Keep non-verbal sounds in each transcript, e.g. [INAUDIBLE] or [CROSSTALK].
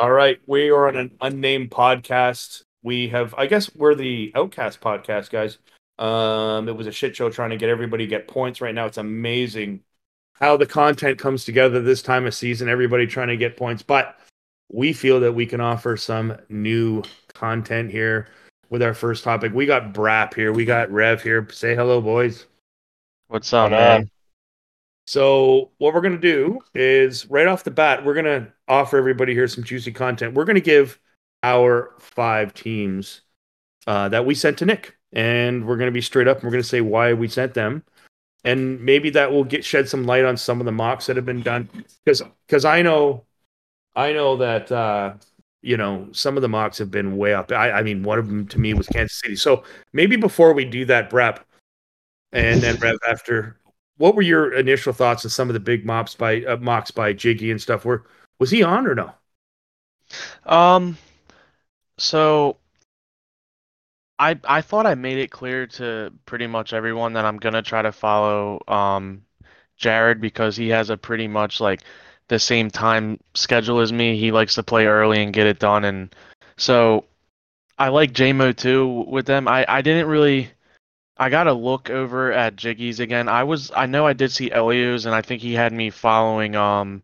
All right, we are on an unnamed podcast. We have, I guess, we're the Outcast podcast, guys. Um, it was a shit show trying to get everybody to get points. Right now, it's amazing how the content comes together this time of season. Everybody trying to get points, but we feel that we can offer some new content here with our first topic. We got Brap here, we got Rev here. Say hello, boys. What's up, man? So what we're gonna do is right off the bat, we're gonna offer everybody here some juicy content. We're gonna give our five teams uh, that we sent to Nick, and we're gonna be straight up. and We're gonna say why we sent them, and maybe that will get shed some light on some of the mocks that have been done. Because because I know, I know that uh, you know some of the mocks have been way up. I, I mean, one of them to me was Kansas City. So maybe before we do that, Brep, and then Rev after what were your initial thoughts of some of the big mops by uh, mocks by Jiggy and stuff? Were was he on or no? Um, so I I thought I made it clear to pretty much everyone that I'm gonna try to follow um Jared because he has a pretty much like the same time schedule as me. He likes to play early and get it done, and so I like JMO too with them. I I didn't really I got to look over at Jiggy's again. I was I know I did see Elio's and I think he had me following um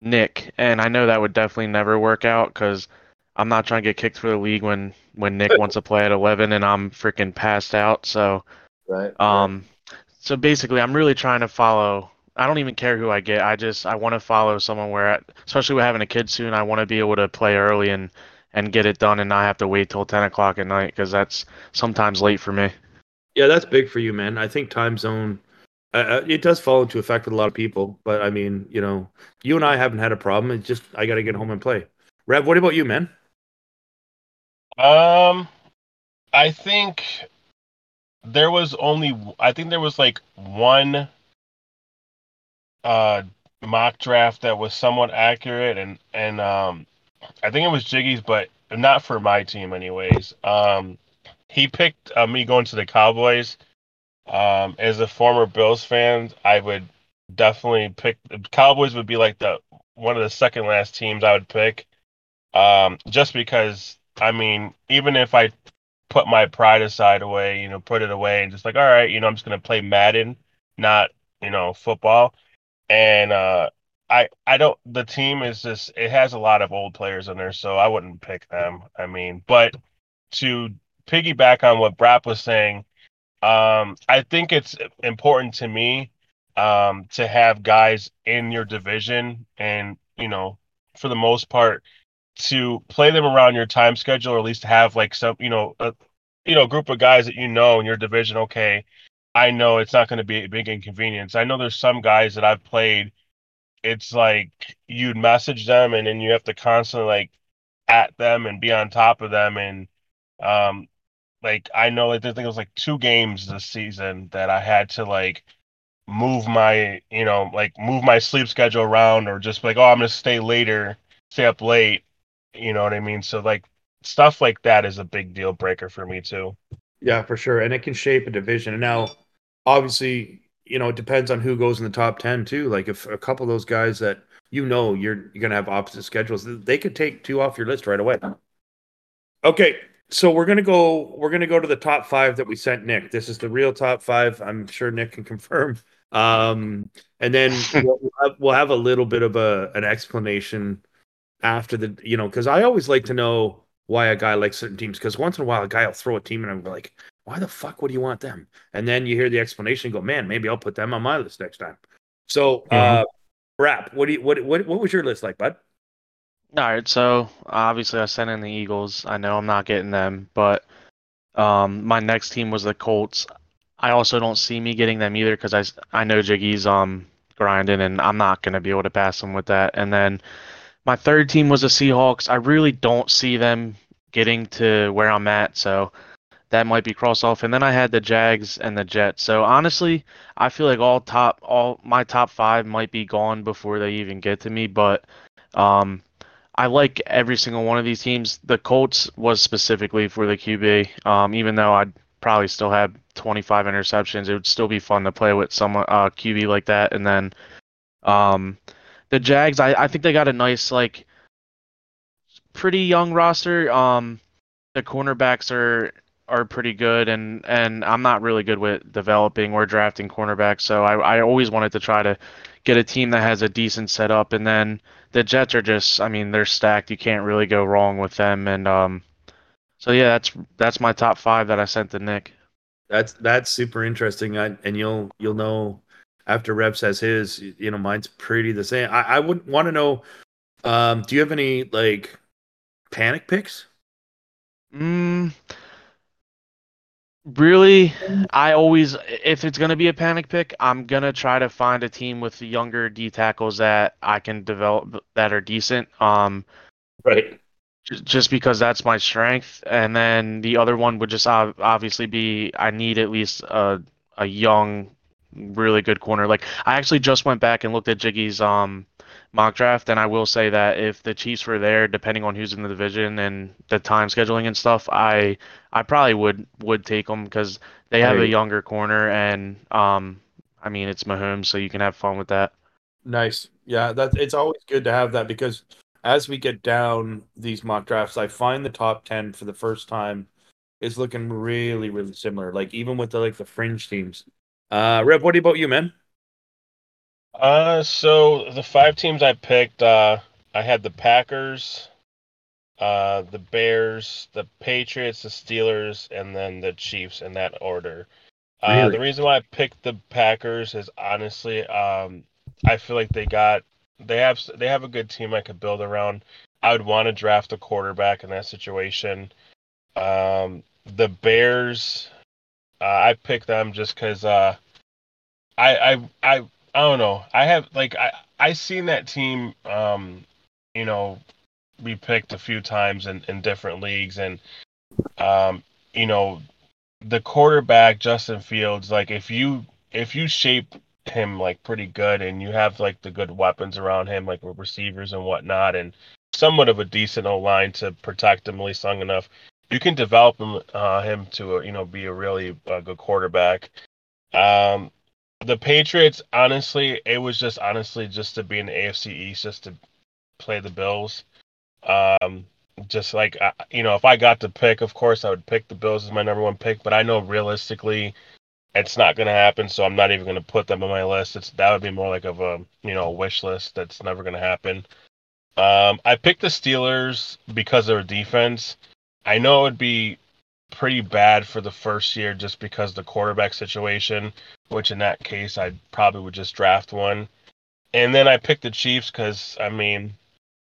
Nick and I know that would definitely never work out cuz I'm not trying to get kicked for the league when when Nick wants to play at 11 and I'm freaking passed out. So Right. um so basically I'm really trying to follow I don't even care who I get. I just I want to follow someone where I, especially with having a kid soon, I want to be able to play early and and get it done and not have to wait till 10 o'clock at night because that's sometimes late for me. Yeah, that's big for you, man. I think time zone. Uh, uh, it does fall into effect with a lot of people, but I mean, you know, you and I haven't had a problem. It's just I got to get home and play. Rev, what about you, man? Um, I think there was only I think there was like one uh mock draft that was somewhat accurate and and um I think it was Jiggy's but not for my team anyways. Um he picked uh, me going to the Cowboys. Um as a former Bills fan, I would definitely pick Cowboys would be like the one of the second last teams I would pick. Um just because I mean, even if I put my pride aside away, you know, put it away and just like, all right, you know, I'm just gonna play Madden, not, you know, football. And uh I I don't the team is just it has a lot of old players in there, so I wouldn't pick them. I mean, but to piggyback on what Brap was saying, um, I think it's important to me um to have guys in your division and, you know, for the most part to play them around your time schedule, or at least have like some, you know, a you know group of guys that you know in your division. Okay, I know it's not going to be a big inconvenience. I know there's some guys that I've played. It's like you'd message them, and then you have to constantly like at them and be on top of them, and um, like I know like I think it was like two games this season that I had to like move my you know like move my sleep schedule around or just like oh I'm gonna stay later stay up late you know what I mean? So like stuff like that is a big deal breaker for me too. Yeah, for sure, and it can shape a division. And now, obviously, you know, it depends on who goes in the top ten too. Like if a couple of those guys that you know you're you're gonna have opposite schedules, they could take two off your list right away. Okay, so we're gonna go. We're gonna go to the top five that we sent Nick. This is the real top five. I'm sure Nick can [LAUGHS] confirm. Um, and then [LAUGHS] we'll, have, we'll have a little bit of a an explanation after the you know because I always like to know why a guy likes certain teams because once in a while a guy will throw a team and I'm like why the fuck would you want them and then you hear the explanation and go man maybe I'll put them on my list next time so mm-hmm. uh rap what do you what what what was your list like bud all right so obviously I sent in the Eagles I know I'm not getting them but um my next team was the Colts I also don't see me getting them either because I I know Jiggy's um grinding and I'm not gonna be able to pass him with that and then my third team was the Seahawks. I really don't see them getting to where I'm at, so that might be crossed off. And then I had the Jags and the Jets. So honestly, I feel like all top all my top five might be gone before they even get to me. But um, I like every single one of these teams. The Colts was specifically for the QB. Um, even though I'd probably still have 25 interceptions, it would still be fun to play with some uh, QB like that. And then um, the Jags, I, I think they got a nice like pretty young roster. Um, the cornerbacks are are pretty good, and and I'm not really good with developing or drafting cornerbacks. So I I always wanted to try to get a team that has a decent setup, and then the Jets are just I mean they're stacked. You can't really go wrong with them, and um, so yeah, that's that's my top five that I sent to Nick. That's that's super interesting, I, and you'll you'll know after Rev says his. You know, mine's pretty the same. I, I would want to know. Um, do you have any like panic picks? Mm, really, I always, if it's gonna be a panic pick, I'm gonna try to find a team with younger D tackles that I can develop that are decent. Um, Right. just because that's my strength, and then the other one would just obviously be I need at least a a young, really good corner. Like I actually just went back and looked at Jiggy's um mock draft, and I will say that if the Chiefs were there, depending on who's in the division and the time scheduling and stuff, I I probably would would take them because they have a younger corner, and um I mean it's Mahomes, so you can have fun with that. Nice. Yeah, that it's always good to have that because as we get down these mock drafts, I find the top ten for the first time is looking really, really similar. Like even with the like the fringe teams. Uh Rev, what about you, man? Uh, so the five teams I picked, uh, I had the Packers, uh, the Bears, the Patriots, the Steelers, and then the Chiefs in that order. Uh, Really? the reason why I picked the Packers is honestly, um, I feel like they got they have they have a good team I could build around. I would want to draft a quarterback in that situation. Um, the Bears, uh, I picked them just because uh, I I I I don't know. I have like I I seen that team um you know be picked a few times in in different leagues and um you know the quarterback Justin Fields like if you if you shape him like pretty good and you have like the good weapons around him like receivers and whatnot and somewhat of a decent line to protect him at least long enough you can develop him uh, him to you know be a really uh, good quarterback um the Patriots, honestly, it was just honestly just to be in the AFC East, just to play the Bills. Um, just like you know, if I got to pick, of course, I would pick the Bills as my number one pick. But I know realistically, it's not going to happen. So I'm not even going to put them on my list. It's that would be more like of a you know a wish list. That's never going to happen. Um, I picked the Steelers because of their defense. I know it would be pretty bad for the first year just because the quarterback situation which in that case I probably would just draft one. And then I picked the Chiefs because I mean,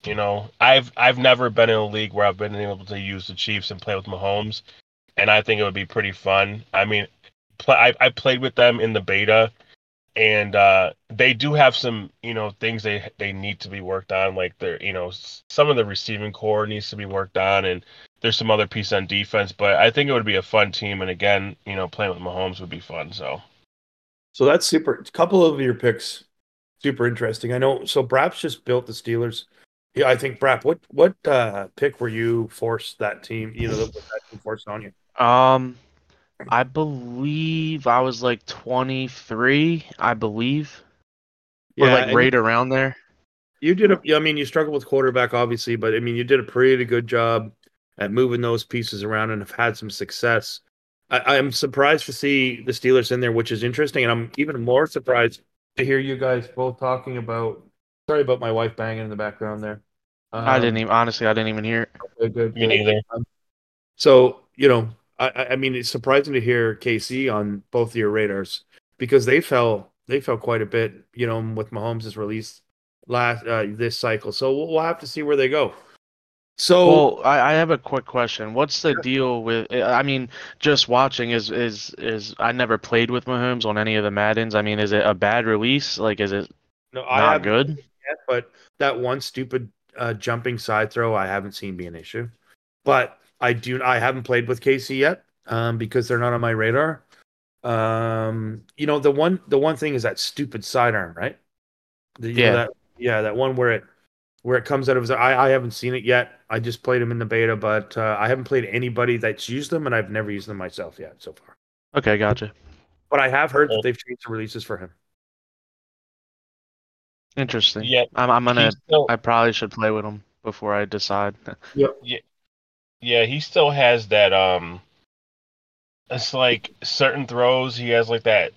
you know, I've I've never been in a league where I've been able to use the Chiefs and play with Mahomes, and I think it would be pretty fun. I mean, pl- I I played with them in the beta, and uh, they do have some you know things they they need to be worked on, like their you know some of the receiving core needs to be worked on, and there's some other pieces on defense. But I think it would be a fun team, and again, you know, playing with Mahomes would be fun. So. So that's super. A couple of your picks, super interesting. I know. So Braps just built the Steelers. Yeah, I think Brap. What what uh, pick were you forced that team? You know, that that team forced on you. Um, I believe I was like 23, I believe, or like right around there. You did a. I mean, you struggled with quarterback, obviously, but I mean, you did a pretty good job at moving those pieces around and have had some success. I, I'm surprised to see the Steelers in there, which is interesting, and I'm even more surprised to hear you guys both talking about. Sorry about my wife banging in the background there. I Um, didn't even honestly, I didn't even hear it. Good, good, Me neither. Um, so you know, I, I- I mean, it's surprising to hear KC on both of your radars because they fell, they fell quite a bit. You know, with Mahomes' release last uh, this cycle. So we'll, we'll have to see where they go. So Well, I, I have a quick question. What's the deal with? I mean, just watching is is is I never played with Mahomes on any of the Maddens. I mean, is it a bad release? Like, is it no, not good? yet, but that one stupid uh, jumping side throw, I haven't seen be an issue. But I do, I haven't played with KC yet um, because they're not on my radar. Um, you know, the one, the one thing is that stupid sidearm, right? The, you know, Yeah. that, yeah, that one where it, where it comes out of his. I, I haven't seen it yet. I just played him in the beta, but uh, I haven't played anybody that's used them, and I've never used them myself yet so far. Okay, gotcha. But I have heard that they've changed the releases for him. Interesting. Yeah, I'm I'm gonna. Still- I probably should play with him before I decide. [LAUGHS] Yep. Yeah, Yeah, he still has that. Um, it's like certain throws. He has like that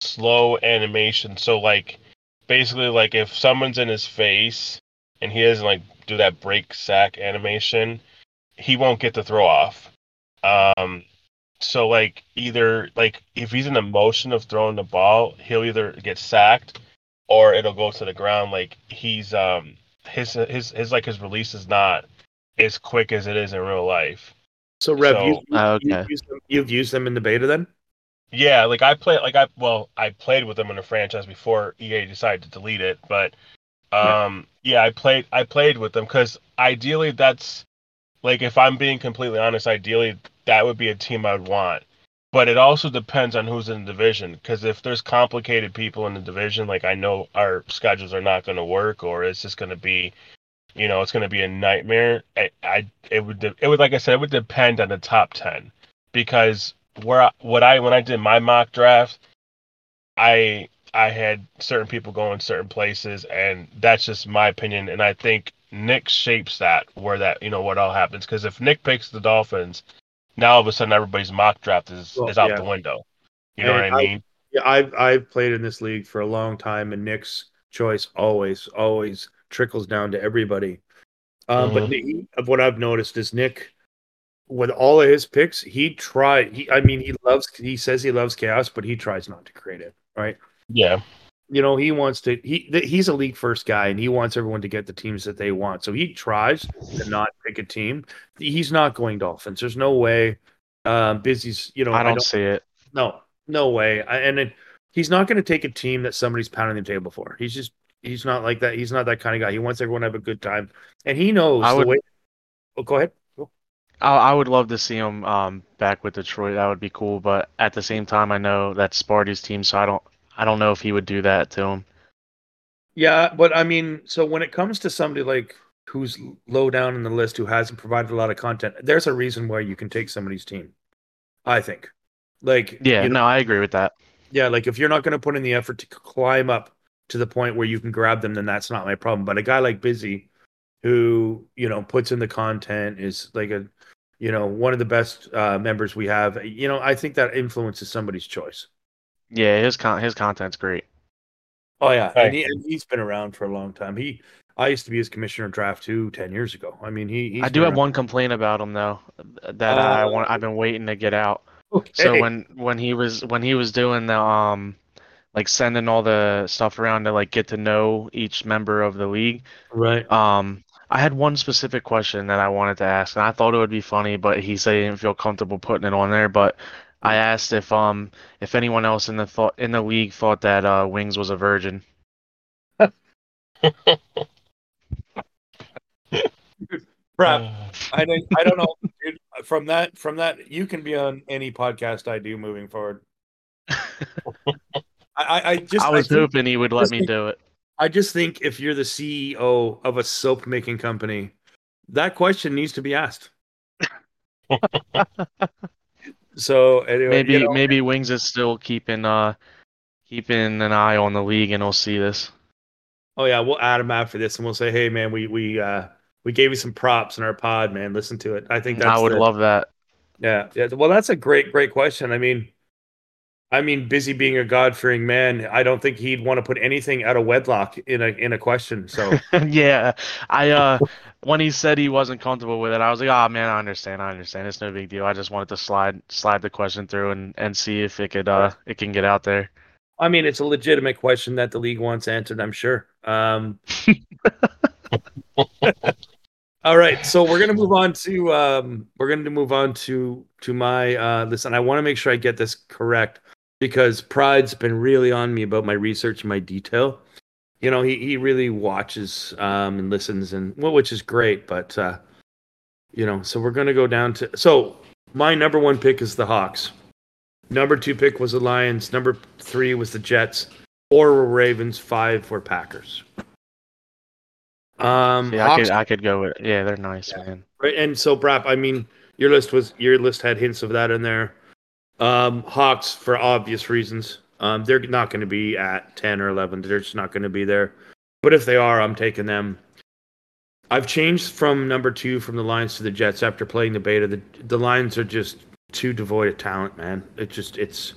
slow animation. So like, basically, like if someone's in his face and he doesn't like do that break sack animation, he won't get the throw off. Um, so like either like if he's in the motion of throwing the ball, he'll either get sacked or it'll go to the ground. Like he's um his his his like his release is not as quick as it is in real life. So Rev, So- you, you, Oh, you've, used them, you've used them in the beta then? Yeah, like I play like I well I played with them in a franchise before EA decided to delete it, but um yeah, I played I played with them because ideally that's like if I'm being completely honest, ideally that would be a team I'd want. But it also depends on who's in the division because if there's complicated people in the division, like I know our schedules are not going to work or it's just going to be, you know, it's going to be a nightmare. I, I it would de- it would like I said it would depend on the top ten because where I, what I when I did my mock draft, I I had certain people going certain places, and that's just my opinion. And I think Nick shapes that where that you know what all happens because if Nick picks the Dolphins, now all of a sudden everybody's mock draft is Well, is out yeah. the window. You know And what I I- mean? Yeah, I've I've played in this league for a long time, and Nick's choice always always trickles down to everybody. Um, But he, of what I've noticed is Nick, with all of his picks, he try. He, I mean, he loves. He says he loves chaos, but he tries not to create it. Right? Yeah. You know, he wants to. He th- he's a league first guy, and he wants everyone to get the teams that they want. So he tries to not pick a team. He's not going Dolphins. There's no way. Um, Busy's. You know, I don't see it. no, no way. I, and it, he's not going to take a team that somebody's pounding the table for. He's just he's not like that. He's not that kind of guy. He wants everyone to have a good time, and he knows I the would- way. Oh, go ahead. Go. I, I would love to see him um back with Detroit. That would be cool. But at the same time, I know that's Sparty's team, so I don't I don't know if he would do that to him. Yeah, but I mean, so when it comes to somebody like who's low down in the list who hasn't provided a lot of content, there's a reason why you can take somebody's team. I think, like, Yeah, you know, no, I agree with that. yeah, like if you're not going to put in the effort to climb up to the point where you can grab them, then that's not my problem. But a guy like Busy, who you know puts in the content, is like a, you know, one of the best uh, members we have. You know, I think that influences somebody's choice. Yeah, his con his content's great. Oh yeah, Right. and, he, and he's been around for a long time. He, I used to be his commissioner draft two 10 years ago. I mean, he. He's I do have around- one complaint about him though, that I Uh, want I've been waiting to get out. Okay. So when when he was when he was doing the um like sending all the stuff around to like get to know each member of the league, right, um I had one specific question that I wanted to ask, and I thought it would be funny, but he said he didn't feel comfortable putting it on there. But I asked if um if anyone else in the thought in the league thought that uh Wings was a virgin. [LAUGHS] Brad, I don't, I don't know. Dude, from that, from that, you can be on any podcast I do moving forward. [LAUGHS] I, I, I just, I was think, hoping he would let me think- do it. I just think if you're the CEO of a soap making company, that question needs to be asked. [LAUGHS] so anyway, Maybe you know, maybe Wings is still keeping uh keeping an eye on the league, and he'll see this. oh yeah, we'll add him after this, and we'll say, hey man, we we uh we gave you some props in our pod, man. Listen to it. I think that's I would the- love that. Yeah, yeah. Well, that's a great, great question. I mean, I mean, busy being a God fearing man, I don't think he'd want to put anything out of wedlock in a in a question. So [LAUGHS] yeah, I uh when he said he wasn't comfortable with it, I was like, "Oh man, I understand. I understand. It's no big deal. I just wanted to slide slide the question through and and see if it could uh it can get out there." I mean, it's a legitimate question that the league wants answered. I'm sure. Um, [LAUGHS] all right, so we're gonna move on to um, we're gonna move on to to my uh, listen. I want to make sure I get this correct because Pride's been really on me about my research and my detail. You know, he he really watches um, and listens, and well, which is great. But uh, you know, so we're gonna go down to so my number one pick is the Hawks. Number two pick was the Lions. Number three was the Jets. Four were Ravens. Five were Packers. Um, Yeah, I Hawks- could I could go with yeah, they're nice, man. Right, and so Brap, I mean, your list was your list had hints of that in there. Um, Hawks for obvious reasons. Um, they're not going to be at ten or eleven. They're just not going to be there. But if they are, I'm taking them. I've changed from number two from the Lions to the Jets after playing the beta. The the Lions are just too devoid of talent, man. It just it's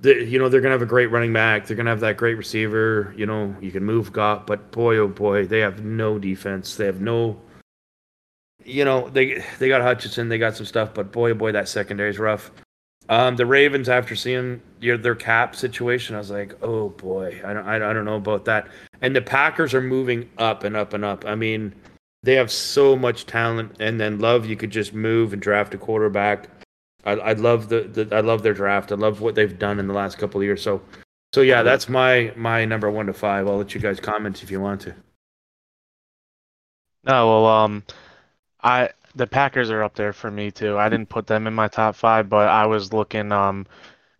the, you know they're gonna have a great running back. They're gonna have that great receiver. You know you can move Goff, but boy oh boy, they have no defense. They have no. You know they they got Hutchinson, they got some stuff, but boy oh boy that secondary is rough. Um, the Ravens, after seeing your, their cap situation, I was like, oh boy, I don't, I, I don't know about that. And the Packers are moving up and up and up. I mean, they have so much talent, and then Love, you could just move and draft a quarterback. I, I love the, the, I love their draft. I love what they've done in the last couple of years. So, so yeah, that's my my number one to five. I'll let you guys comment if you want to. No, well, um, I the Packers are up there for me too. I didn't put them in my top five, but I was looking um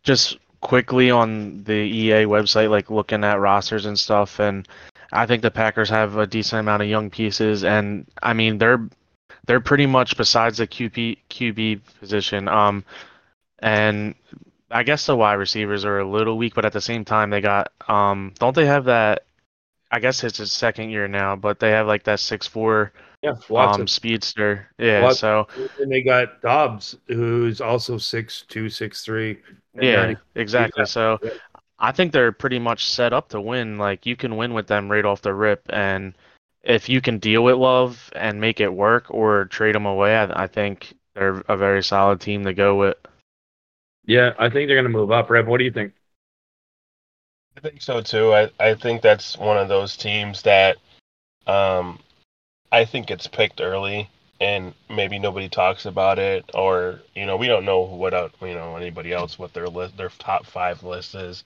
just quickly on the EA website, like looking at rosters and stuff, and I think the Packers have a decent amount of young pieces, and I mean they're they're pretty much besides the QB QB position. Um, and I guess the wide receivers are a little weak, but at the same time they got um don't they have that? I guess it's his second year now, but they have like that six four Yeah, lots um speedster. Yeah, Watson. so and they got Doubs, who's also six two, six three. yeah, exactly. Yeah. So Yeah. I think they're pretty much set up to win. Like you can win with them right off the rip, and if you can deal with Love and make it work or trade them away, I, I think they're a very solid team to go with. Yeah, I think they're gonna move up. Rev, what do you think? I think so too. I, I think that's one of those teams that um I think it's picked early and maybe nobody talks about it or you know we don't know what out you know anybody else what their list their top 5 list is.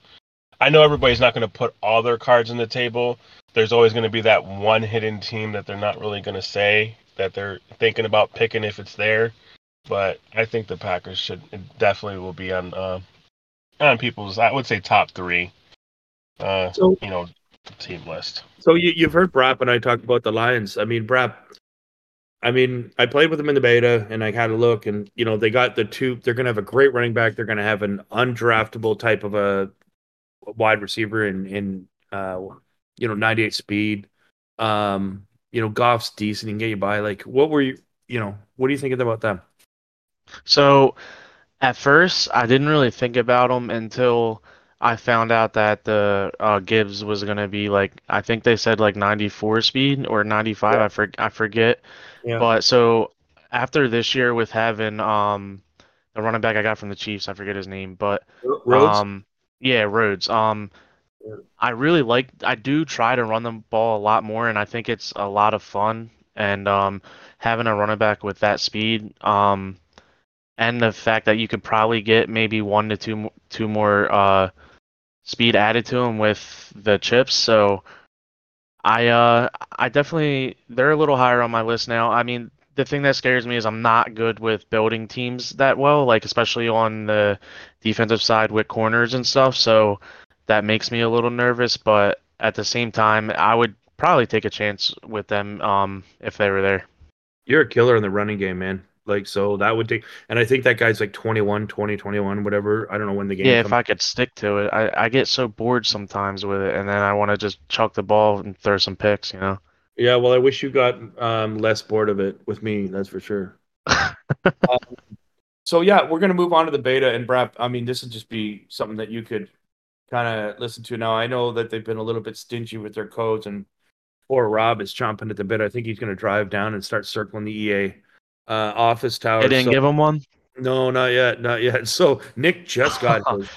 I know everybody's not going to put all their cards on the table. There's always going to be that one hidden team that they're not really going to say that they're thinking about picking if it's there. But I think the Packers should definitely will be on uh, on people's I would say top 3 uh, So you know, team list. So you, you've heard Brap and I talk about the Lions. I mean, Brap. I mean, I played with them in the beta, and I had a look, and you know, they got the two. They're going to have a great running back. They're going to have an undraftable type of a wide receiver in in uh, you know, 98 speed. Um, you know, Goff's decent. He can get you by. Like, what were you? You know, what do you think about them? So at first, I didn't really think about them until I found out that the uh, Gibbs was gonna be like I think they said like 94 speed or 95. Yeah. I for, I forget. Yeah. But so after this year with having um the running back I got from the Chiefs, I forget his name, but Rhodes. um yeah, Rhodes. Um Yeah. I really like I do try to run the ball a lot more and I think it's a lot of fun and um having a running back with that speed um and the fact that you could probably get maybe one to two two more uh speed added to him with the chips so I uh I definitely they're a little higher on my list now. I mean, the thing that scares me is I'm not good with building teams that well, like especially on the defensive side with corners and stuff, so that makes me a little nervous, but at the same time, I would probably take a chance with them um if they were there. You're a killer in the running game, man. Like, so that would take, and I think that guy's like 21, 20, 21, whatever. I don't know when the game Yeah, if comes. I could stick to it. I, I get so bored sometimes with it and then I want to just chuck the ball and throw some picks, you know. Yeah, well, I wish you got um, less bored of it with me. That's for sure. [LAUGHS] Um, so yeah, we're gonna move on to the beta and Brap. I mean, this would just be something that you could kind of listen to. Now, I know that they've been a little bit stingy with their codes, and poor Rob is chomping at the bit. I think he's gonna drive down and start circling the EA uh, office tower. They didn't So- give him one? no, not yet, not yet. So Nick just got [LAUGHS] his.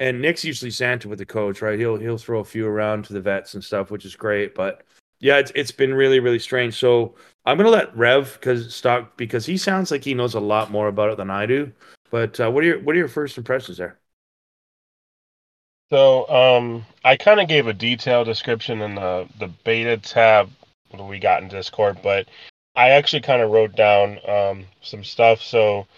And Nick's usually Santa with the coach, right? He'll he'll throw a few around to the vets and stuff, which is great. But yeah, it's it's been really really strange. So I'm gonna let Rev because stock because he sounds like he knows a lot more about it than I do. But uh, what are your what are your first impressions there? So um, I kind of gave a detailed description in the the beta tab that we got in Discord, but I actually kind of wrote down um, some stuff. So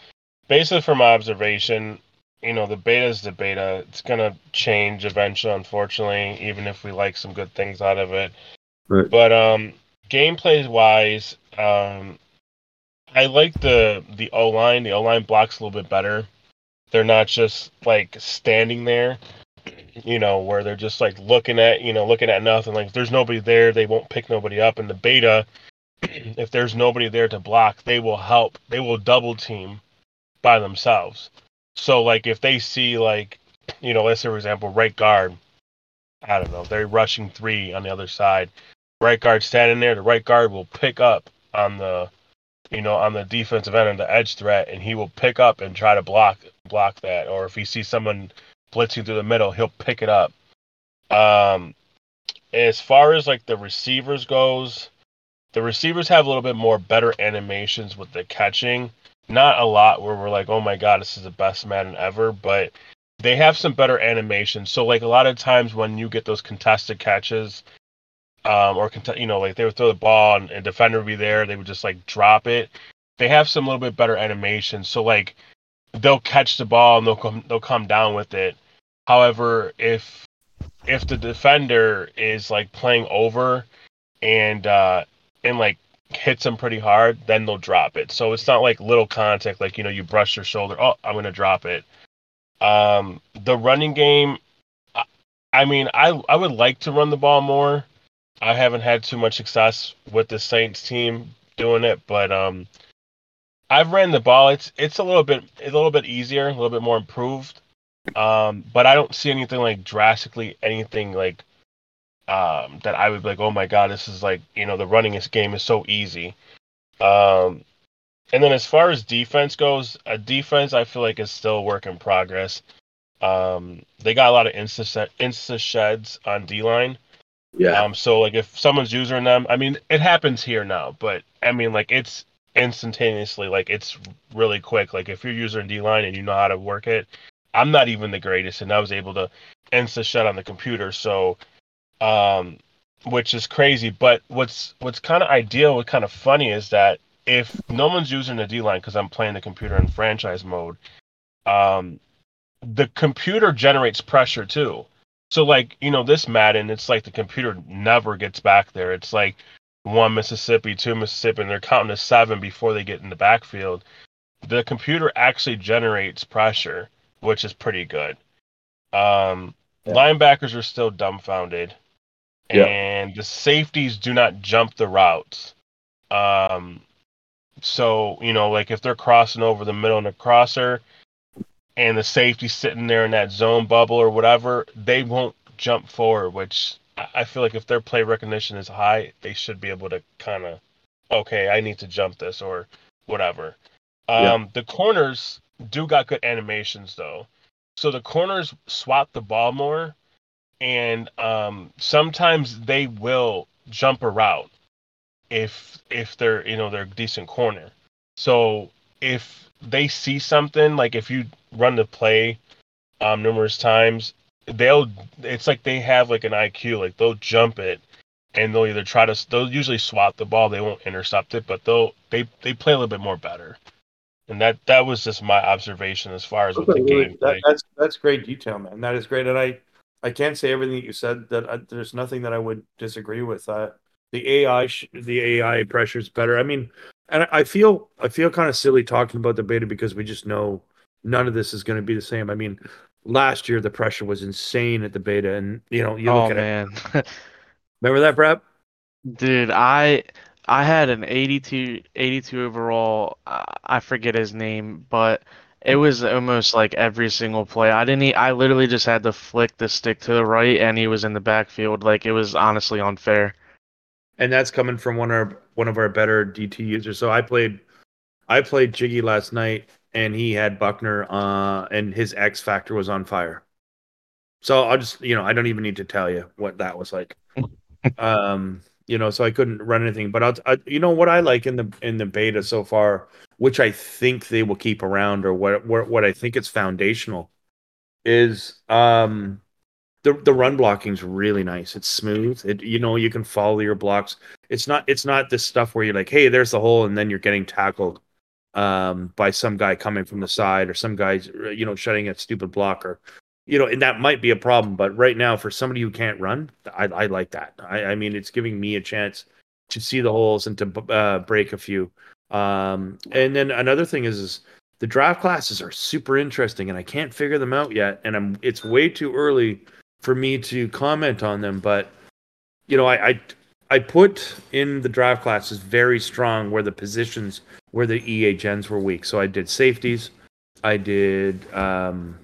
basically, from my observation, you know, the beta is the beta. It's gonna change eventually, unfortunately, even if we like some good things out of it. Right. But um, gameplay wise, um, I like the the O line. The O line blocks a little bit better. They're not just like standing there. you know, where they're just like looking at, you know, looking at nothing. Like if there's nobody there, they won't pick nobody up. In the beta, if there's nobody there to block, they will help. They will double team by themselves. So like if they see like, you know, let's say for example, right guard, I don't know, they're rushing three on the other side. Right guard standing there, the right guard will pick up on the you know, on the defensive end and the edge threat, and he will pick up and try to block block that. Or if he sees someone blitzing through the middle, he'll pick it up. Um, as far as like the receivers goes, the receivers have a little bit more better animations with the catching. Not a lot where we're like, oh my god, this is the best Madden ever, but they have some better animations. So like a lot of times when you get those contested catches, um, or you know, like they would throw the ball and, and defender would be there, they would just like drop it. They have some little bit better animation, so like they'll catch the ball and they'll come they'll come down with it. However, if if the defender is like playing over and uh and like hits them pretty hard, then they'll drop it. So it's not like little contact, like you know, you brush your shoulder. Oh, I'm gonna drop it. Um, the running game, I, I mean, I I would like to run the ball more. I haven't had too much success with the Saints team doing it, but um, I've ran the ball. It's it's a little bit a little bit easier, a little bit more improved. Um, but I don't see anything like drastically anything like um that I would be like, oh my god, this is like you know the running this game is so easy. Um, and then as far as defense goes, a defense I feel like is still a work in progress. Um, they got a lot of insta insta sheds on D line. Yeah. Um, so like if someone's using them, I mean, it happens here now, but I mean, like it's instantaneously, like it's really quick. Like if you're using D line and you know how to work it, I'm not even the greatest, and I was able to insta shut on the computer. So, um, which is crazy. But what's what's kind of ideal, what kind of funny is that if no one's using the D line because I'm playing the computer in franchise mode, um, the computer generates pressure too. So like, you know, this Madden, it's like the computer never gets back there. It's like one Mississippi, two Mississippi, and they're counting to seven before they get in the backfield. The computer actually generates pressure, which is pretty good. Um, yeah. Linebackers are still dumbfounded, and the safeties do not jump the routes. Um, so you know, like if they're crossing over the middle in a crosser, and the safety sitting there in that zone bubble or whatever, they won't jump forward, which I feel like if their play recognition is high, they should be able to kind of, okay, I need to jump this or whatever. Um. The corners do got good animations though, so the corners swat the ball more, and um, sometimes they will jump a route if if they're you know they're a decent corner. So if they see something like if you run the play um, numerous times, they'll it's like they have like an IQ, like they'll jump it and they'll either try to they'll usually swat the ball, they won't intercept it, but they'll they they play a little bit more better. And that that was just my observation as far as with the game. That, that's that's great detail, man. That is great, and I I can't say everything that you said. That I, there's nothing that I would disagree with. Uh, the AI sh- the AI pressure is better. I mean, and I feel I feel kind of silly talking about the beta because we just know none of this is going to be the same. I mean, last year the pressure was insane at the beta, and you know you look oh, at man. it. [LAUGHS] Remember that, Brad? Dude, I I had an 82 82 overall. I forget his name, but it was almost like every single play. I didn't. I literally just had to flick the stick to the right, and he was in the backfield. Like it was honestly unfair and that's coming from one of our one of our better DT users. So I played I played Jiggy last night, and he had Buckner, uh, and his X factor was on fire. So I'll just you know I don't even need to tell you what that was like. [LAUGHS] um, you know, so I couldn't run anything. But I'll, I, you know what I like in the in the beta so far, which I think they will keep around, or what what, what I think it's foundational, is um the the run blocking is really nice. It's smooth. It you know you can follow your blocks. It's not it's not this stuff where you're like, hey, there's the hole, and then you're getting tackled um, by some guy coming from the side or some guys you know shutting a stupid blocker. You know, and that might be a problem. But right now, for somebody who can't run, I, I like that. I, I mean, it's giving me a chance to see the holes and to uh, break a few. Um, and then another thing is, is the draft classes are super interesting, and I can't figure them out yet. And I'm it's way too early for me to comment on them. But you know, I I, I put in the draft classes very strong where the positions where the EA gens were weak. So I did safeties, I did um,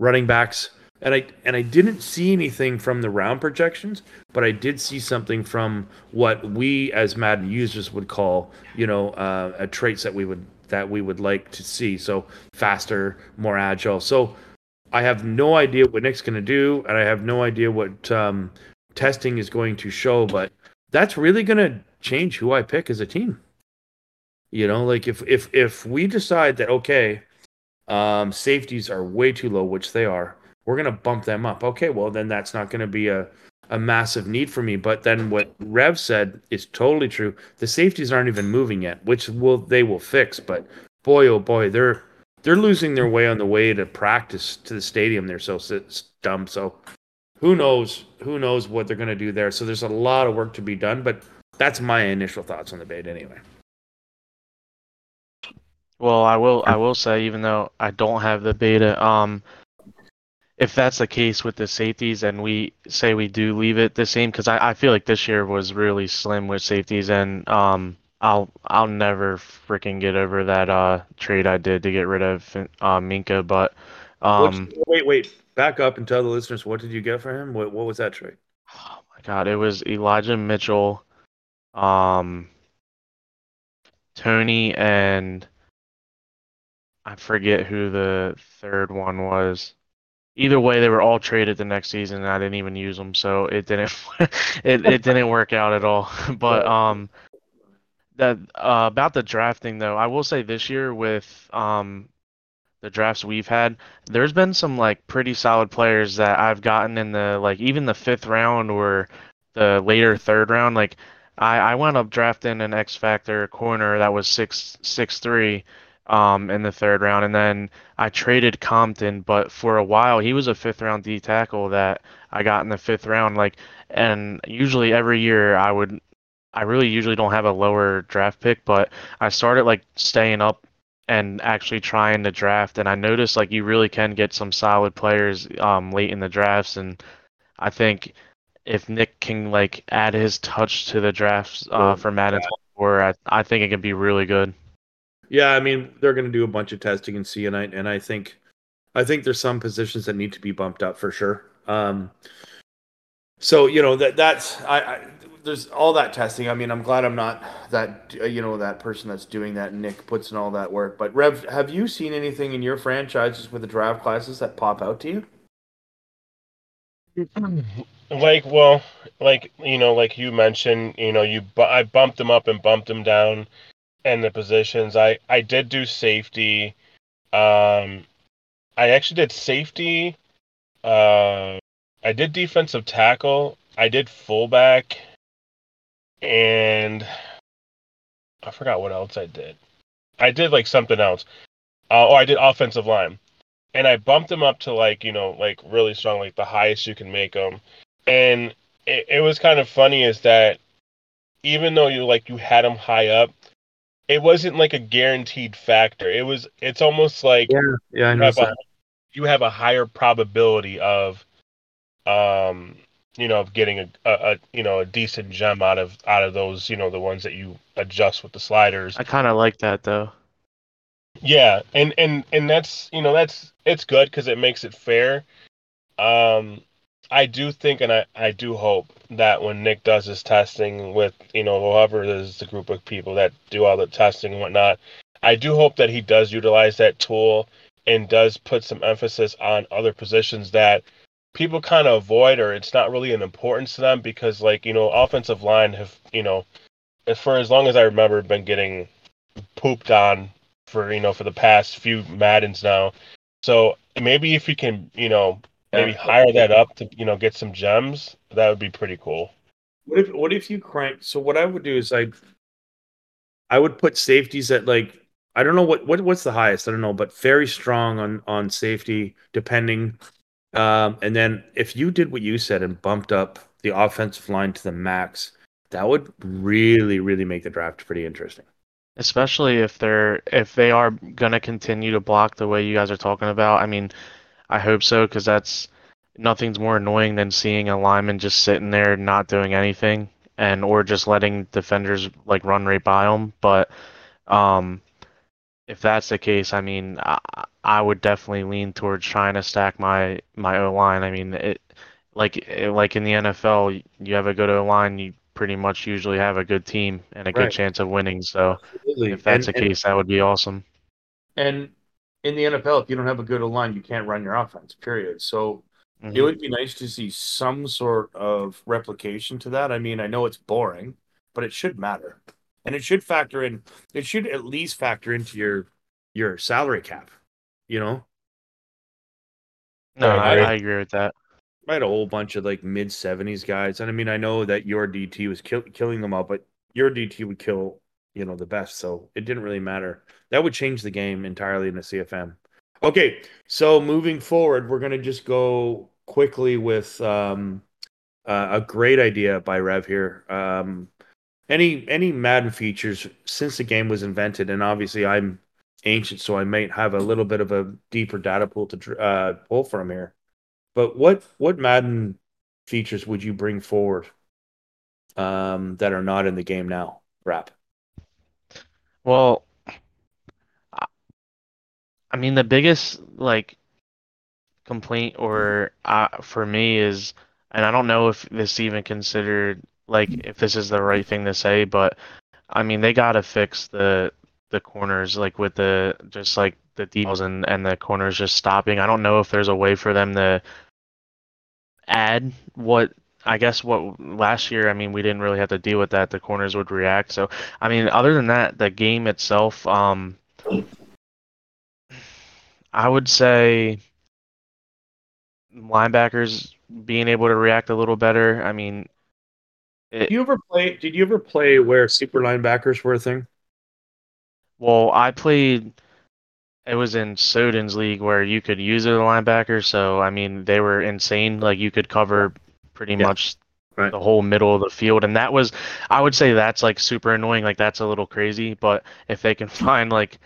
running backs, and I and I didn't see anything from the round projections, but I did see something from what we as Madden users would call, you know, uh, a traits that we would that we would like to see. So faster, more agile. So I have no idea what Nick's going to do, and I have no idea what um, testing is going to show. But that's really going to change who I pick as a team. You know, like if if if we decide that okay, um, safeties are way too low, which they are, we're going to bump them up. Okay, well then that's not going to be a a massive need for me. But then what Rev said is totally true. The safeties aren't even moving yet, which will they will fix. But boy, oh boy, they're they're losing their way on the way to practice to the stadium. They're so dumb. So who knows? Who knows what they're going to do there? So there's a lot of work to be done. But that's my initial thoughts on the bait, anyway. Well, I will. I will say, even though I don't have the beta, um, if that's the case with the safeties and we say we do leave it the same because I, I feel like this year was really slim with safeties and um I'll I'll never freaking get over that uh trade I did to get rid of uh, Minkah but um wait wait back up and tell the listeners what did you get for him what what was that trade oh my god it was Elijah Mitchell um Toney and I forget who the third one was either way, they were all traded the next season, and I didn't even use them, so it didn't [LAUGHS] it it [LAUGHS] didn't work out at all. [LAUGHS] But um, that uh, about the drafting though, I will say this year with um the drafts we've had, there's been some like pretty solid players that I've gotten in the like even the fifth round or the later third round. Like I I wound up drafting an X Factor corner that was six six three um, in the third round. And then I traded Compton, but for a while he was a fifth round D tackle that I got in the fifth round. Like, and usually every year I would, I really usually don't have a lower draft pick, but I started like staying up and actually trying to draft. And I noticed like you really can get some solid players um, late in the drafts. And I think if Nick can like add his touch to the drafts uh, for Madden 24, I, I think it can be really good. Yeah, I mean they're going to do a bunch of testing and see, and I and I think, I think there's some positions that need to be bumped up for sure. Um, so you know that that's I, I there's all that testing. I mean, I'm glad I'm not that you know that person that's doing that. Nick puts in all that work. But Rev, have you seen anything in your franchises with the draft classes that pop out to you? Like, well, like you know, like you mentioned, you know, you I bumped them up and bumped them down and the positions. I I did do safety. Um, I actually did safety. Uh, I did defensive tackle. I did fullback, and I forgot what else I did. I did like something else. Uh, oh, I did offensive line, and I bumped them up to like you know like really strong, like the highest you can make them. And it, it was kind of funny is that even though you like you had them high up, it wasn't like a guaranteed factor. It was it's almost like yeah, yeah, I know. You have, a, you have a higher probability of um you know of getting a, a, a, you know a decent gem out of out of those you know the ones that you adjust with the sliders. I kind of like that though. Yeah, and and and that's you know that's it's good because it makes it fair. Um, I do think and I, I do hope that when Nick does his testing with, you know, whoever is the group of people that do all the testing and whatnot, I do hope that he does utilize that tool and does put some emphasis on other positions that people kind of avoid or it's not really an importance to them because like, you know, offensive line have, you know, for as long as I remember been getting pooped on for, you know, for the past few Maddens now. So maybe if you can, you know, maybe hire that up to you know get some gems that would be pretty cool. What if what if you crank so what i would do is i i would put safeties at like i don't know what, what what's the highest i don't know but very strong on on safety depending. Um and then if you did what you said and bumped up the offensive line to the max that would really really make the draft pretty interesting. Especially if they're if they are going to continue to block the way you guys are talking about. I mean I hope so because that's nothing's more annoying than seeing a lineman just sitting there not doing anything and or just letting defenders like run right by them. But um, if that's the case, I mean, I, I would definitely lean towards trying to stack my my O line. I mean, it like like in the NFL, you have a good O line, you pretty much usually have a good team and a good chance of winning. So Absolutely. if that's and, the case, that would be awesome. And, and in the NFL, if you don't have a good line, you can't run your offense. Period. So it Mhm. would be nice to see some sort of replication to that. I mean, I know it's boring, but it should matter, and it should factor in. It should at least factor into your your salary cap. You know, No, I I, agree. I agree with that. I had a whole bunch of like mid seventies guys, and I mean, I know that your DT was kill, killing them all, but your DT would kill you know the best, so it didn't really matter. That would change the game entirely in the CFM. Okay, so moving forward, we're gonna just go quickly with um, uh, a great idea by Rev here. Um, any any Madden features since the game was invented, and obviously I'm ancient, so I might have a little bit of a deeper data pool to uh, pull from here. But what what Madden features would you bring forward um, that are not in the game now? Rap. Well, I- mean, the biggest like complaint or uh, for me is, and I don't know if this even considered like if this is the right thing to say, but I mean they gotta fix the the corners like with the just like the details and and the corners just stopping. I don't know if there's a way for them to add what I guess what last year, I mean, we didn't really have to deal with that. The corners would react. So, I mean, other than that, the game itself, um, I would say linebackers being able to react a little better. I mean, Did you ever play? Did you ever play where super linebackers were a thing? well, I played, it was in Soden's league where you could use it as a linebacker. So, I mean, they were insane. Like, you could cover pretty Yeah. much Right. the whole middle of the field. And that was, I would say that's like super annoying. Like, that's a little crazy. But if they can [LAUGHS] find like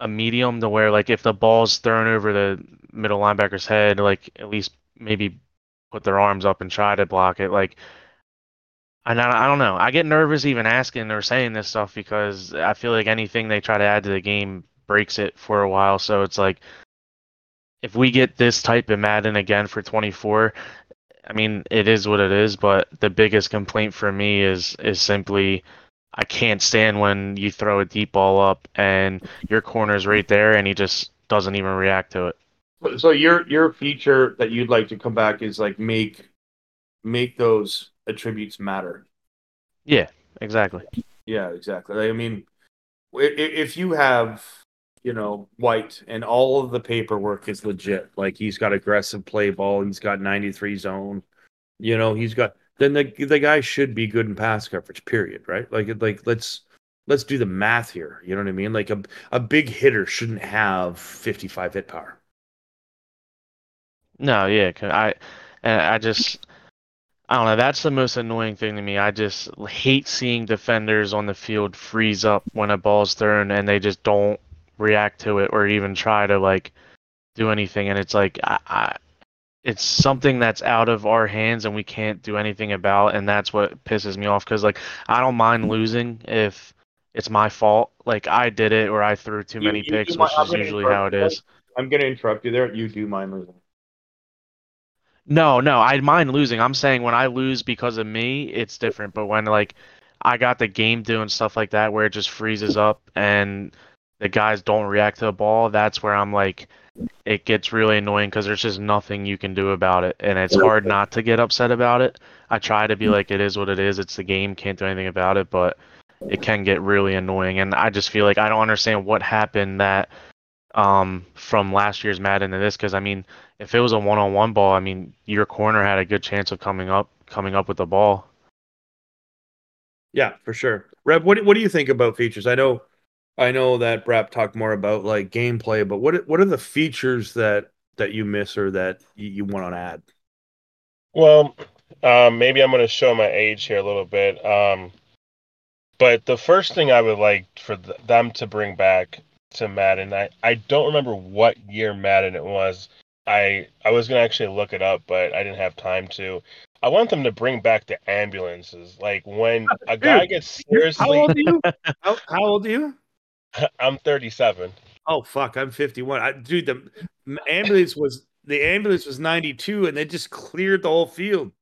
a medium to where, like, if the ball's thrown over the middle linebacker's head, like, at least maybe put their arms up and try to block it. Like, and I, I don't know. I get nervous even asking or saying this stuff because I feel like anything they try to add to the game breaks it for a while. So it's like if we get this type of Madden again for 24, I mean it is what it is. But the biggest complaint for me is is simply I can't stand when you throw a deep ball up and your corner's right there and he just doesn't even react to it. So your your feature that you'd like to come back is like make make those attributes matter. Yeah, exactly. Yeah, exactly. I mean, if you have, you know, White and all of the paperwork is legit, like he's got aggressive play ball, he's got 93 zone, you know, he's got then the the guy should be good in pass coverage. Period. Right? Like like let's let's do the math here. You know what I mean? Like a a big hitter shouldn't have 55 hit power. No, yeah, I, I just, I don't know. That's the most annoying thing to me. I just hate seeing defenders on the field freeze up when a ball's thrown and they just don't react to it or even try to like do anything. And it's like, I, I, it's something that's out of our hands and we can't do anything about. And that's what pisses me off. Because like, I don't mind losing if it's my fault. Like I did it or I threw too You- many you picks, which is usually how it is. I'm gonna interrupt you there. You do mind losing. No, no, I mind losing. I'm saying when I lose because of me, it's different. But when like I got the game doing stuff like that where it just freezes up and the guys don't react to the ball, that's where I'm like it gets really annoying because there's just nothing you can do about it. And it's hard not to get upset about it. I try to be like it is what it is. It's the game, can't do anything about it, but it can get really annoying. And I just feel like I don't understand what happened that um from last year's Madden to this because I mean if it was a one-on-one ball, I mean, your corner had a good chance of coming up, coming up with the ball. Yeah, for sure. Reb, what what do you think about features? I know, I know that Brap talked more about like gameplay, but what what are the features that that you miss or that you, you want to add? Well, um, maybe I'm going to show my age here a little bit. Um, but the first thing I would like for th- them to bring back to Madden, I, I don't remember what year Madden it was, I I was gonna actually look it up, but I didn't have time to. I want them to bring back the ambulances. Like when a guy Dude, gets How seriously, old are you? [LAUGHS] How, how old are you? [LAUGHS] I'm 37. Oh fuck, I'm 51. I, dude, the ambulance was the ambulance was 92, and they just cleared the whole field.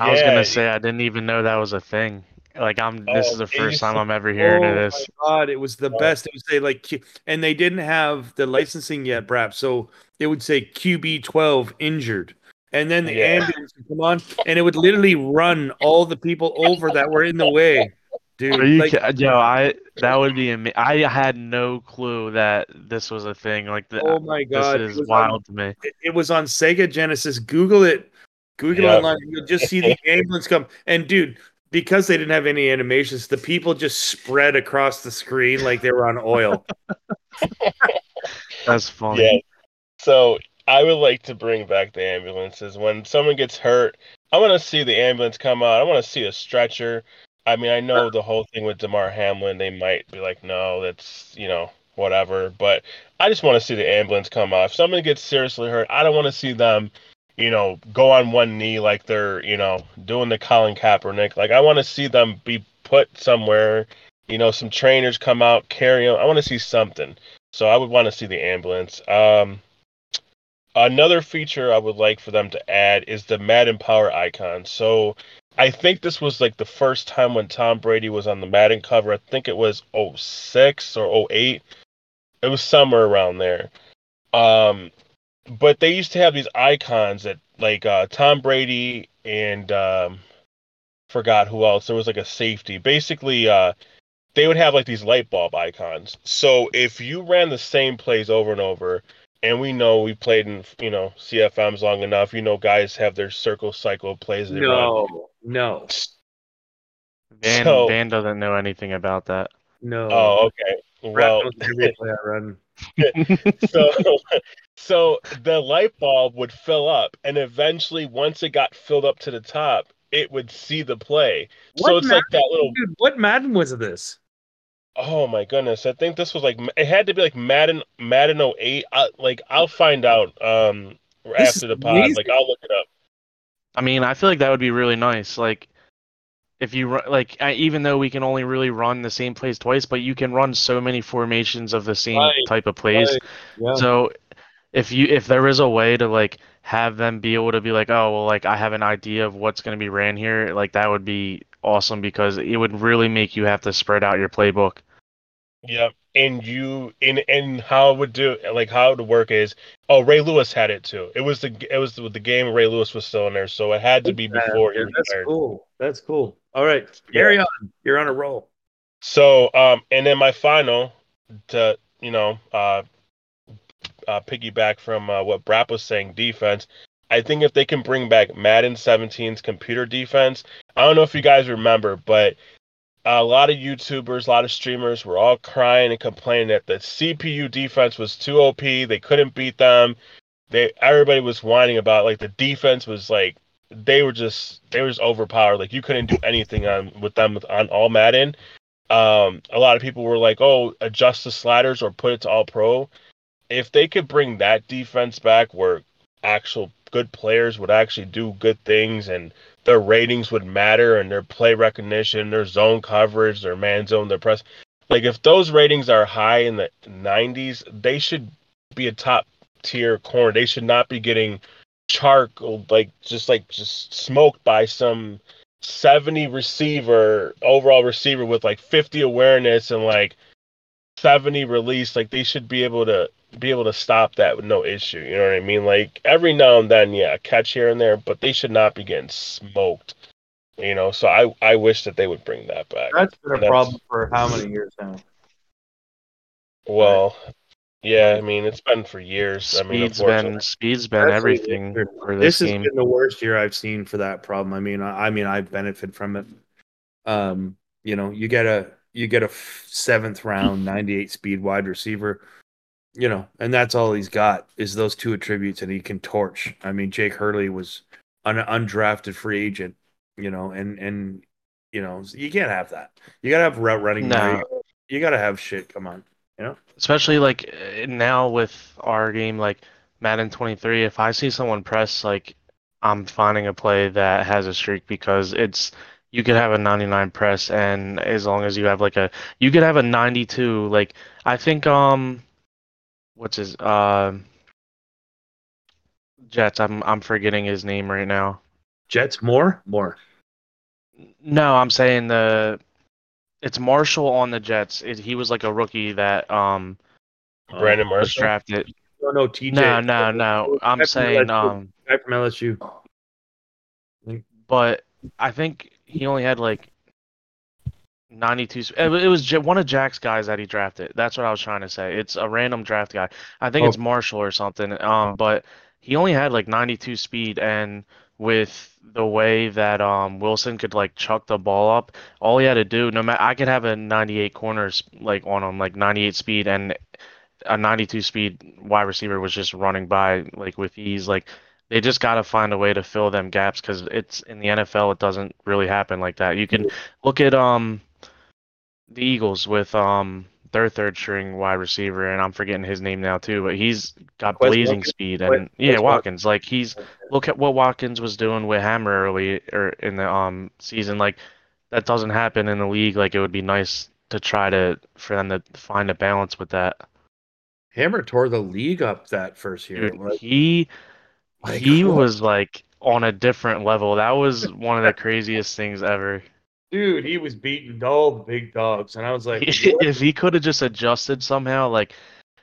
I was gonna say I didn't even know that was a thing. Like I'm this Oh, is the first time I'm ever hearing oh of this. my god, it was the Oh. best. It would say like, and they didn't have the licensing yet, perhaps. So it would say QB12 injured, and then the Yeah. ambulance would come on, and it would literally run all the people over that were in the way, dude. Are you like, ki- Yo, I that would be ama- I had no clue that this was a thing. Like the, oh my god, this is was on- wild to me. it, it was on Sega Genesis. Google it. Google Yeah. online. You'll just see the [LAUGHS] ambulance come. And dude, because they didn't have any animations, the people just spread across the screen like they were on oil. [LAUGHS] That's funny. Yeah. So I would like to bring back the ambulances. When someone gets hurt, I want to see the ambulance come out. I want to see a stretcher. I mean, I know the whole thing with Damar Hamlin, they might be like, no, that's, you know, whatever. But I just want to see the ambulance come out. If somebody gets seriously hurt, I don't want to see them, you know, go on one knee like they're, you know, doing the Colin Kaepernick. Like, I want to see them be put somewhere, you know, some trainers come out, carry them. I want to see something. So I would want to see the ambulance. Um, another feature I would like for them to add is the Madden Power icon. So I think this was like the first time when Tom Brady was on the Madden cover. I think it was 06 or 08. It was somewhere around there. Um, but they used to have these icons that like uh, Tom Brady and um, forgot who else. There was like a safety. Basically, uh, they would have like these light bulb icons. So if you ran the same plays over and over, and we know we played in you know CFMs long enough, you know guys have their circle cycle plays they run. No, no, Van So- Van doesn't know anything about that. no. Oh, okay. Well, knows every play I run. [LAUGHS] so [LAUGHS] so the light bulb would fill up, and eventually, once it got filled up to the top, it would see the play. so What it's like that little. Dude, what Madden was this? Oh my goodness! I think this was like it had to be like Madden Madden 08. I, like I'll find out um This after is the pod. amazing. Like I'll look it up. I mean, I feel like that would be really nice. Like, if you like, even though we can only really run the same plays twice, but you can run so many formations of the same Right, type of plays. right, yeah. So, if you if there is a way to like have them be able to be like, oh well, like I have an idea of what's going to be ran here, like that would be awesome because it would really make you have to spread out your playbook. Yep. And you in and how it would do like how it would work is oh Ray Lewis had it too. It was the it was the, the game Ray Lewis was still in there, so it had to be before he Yeah, that's retired. cool. That's cool. All right, carry on. You're on a roll. So um and then my final to you know uh, uh piggyback from uh, what Brap was saying defense. I think if they can bring back Madden 17's computer defense, I don't know if you guys remember, but a lot of YouTubers, a lot of streamers were all crying and complaining that the CPU defense was too OP. They couldn't beat them. They everybody was whining about like the defense was like they were just they were just overpowered. Like you couldn't do anything on with them on all Madden. Um, a lot of people were like, "Oh, adjust the sliders or put it to all pro." If they could bring that defense back, where actual good players would actually do good things and their ratings would matter and their play recognition, their zone coverage, their man zone, their press. Like if those ratings are high in the 90s, they should be a top tier corner. They should not be getting charcoal like just like just smoked by some 70 receiver overall receiver with like 50 awareness and like 70 release like they should be able to be able to stop that with no issue you know what i mean like every now and then yeah catch here and there but they should not be getting smoked you know so i i wish that they would bring that back That's been a That's- problem for how many years now? well yeah i mean it's been for years i mean Speed's been speed's been That's everything weird. for this, This has been the worst year I've seen for that problem. I mean, I, I mean, I benefit from it. Um, you know, you get a you get a f- seventh round, ninety eight speed wide receiver. You know, and that's all he's got is those two attributes, and he can torch. I mean, Jake Hurley was an undrafted free agent. You know, and and you know, you can't have that. You gotta have route running. No. You gotta have shit. Come on. You know especially like uh, now with our game like Madden 23, if I see someone press, like, I'm finding a play that has a streak because it's you could have a 99 press and as long as you have like a you could have a 92 like I think um what's his uh Jets I'm I'm forgetting his name right now. Jets more more. No, I'm saying the it's Marshall on the Jets. It, he was like a rookie that um Brandon was Marshall. drafted. No, no, TJ. No, no, no. I'm saying LSU. um Guy from LSU. but I think he only had like 92. It was one of Jack's guys that he drafted. That's what I was trying to say. It's a random draft guy. I think it's Oh. Marshall or something. Um, but he only had like 92 speed, and with the way that um Wilson could like chuck the ball up, all he had to do, no matter, I could have a 98 corners like on him, like 98 speed, and a 92 speed wide receiver was just running by like with ease. Like they just got to find a way to fill them gaps because it's in the NFL. It doesn't really happen like that. You can look at um the Eagles with um their third string wide receiver, and I'm forgetting his name now too, but he's got Quez blazing Watkins? speed and yeah, Quez Watkins. Like he's look at what Watkins was doing with Hammer early or in the um season. Like that doesn't happen in the league. Like it would be nice to try to for them to find a balance with that. Hammer tore the league up that first year. Dude, Like, he like, he was like on a different level. That was one of the craziest things ever. dude, he was beating all the big dogs, and I was like, [LAUGHS] if he could have just adjusted somehow, like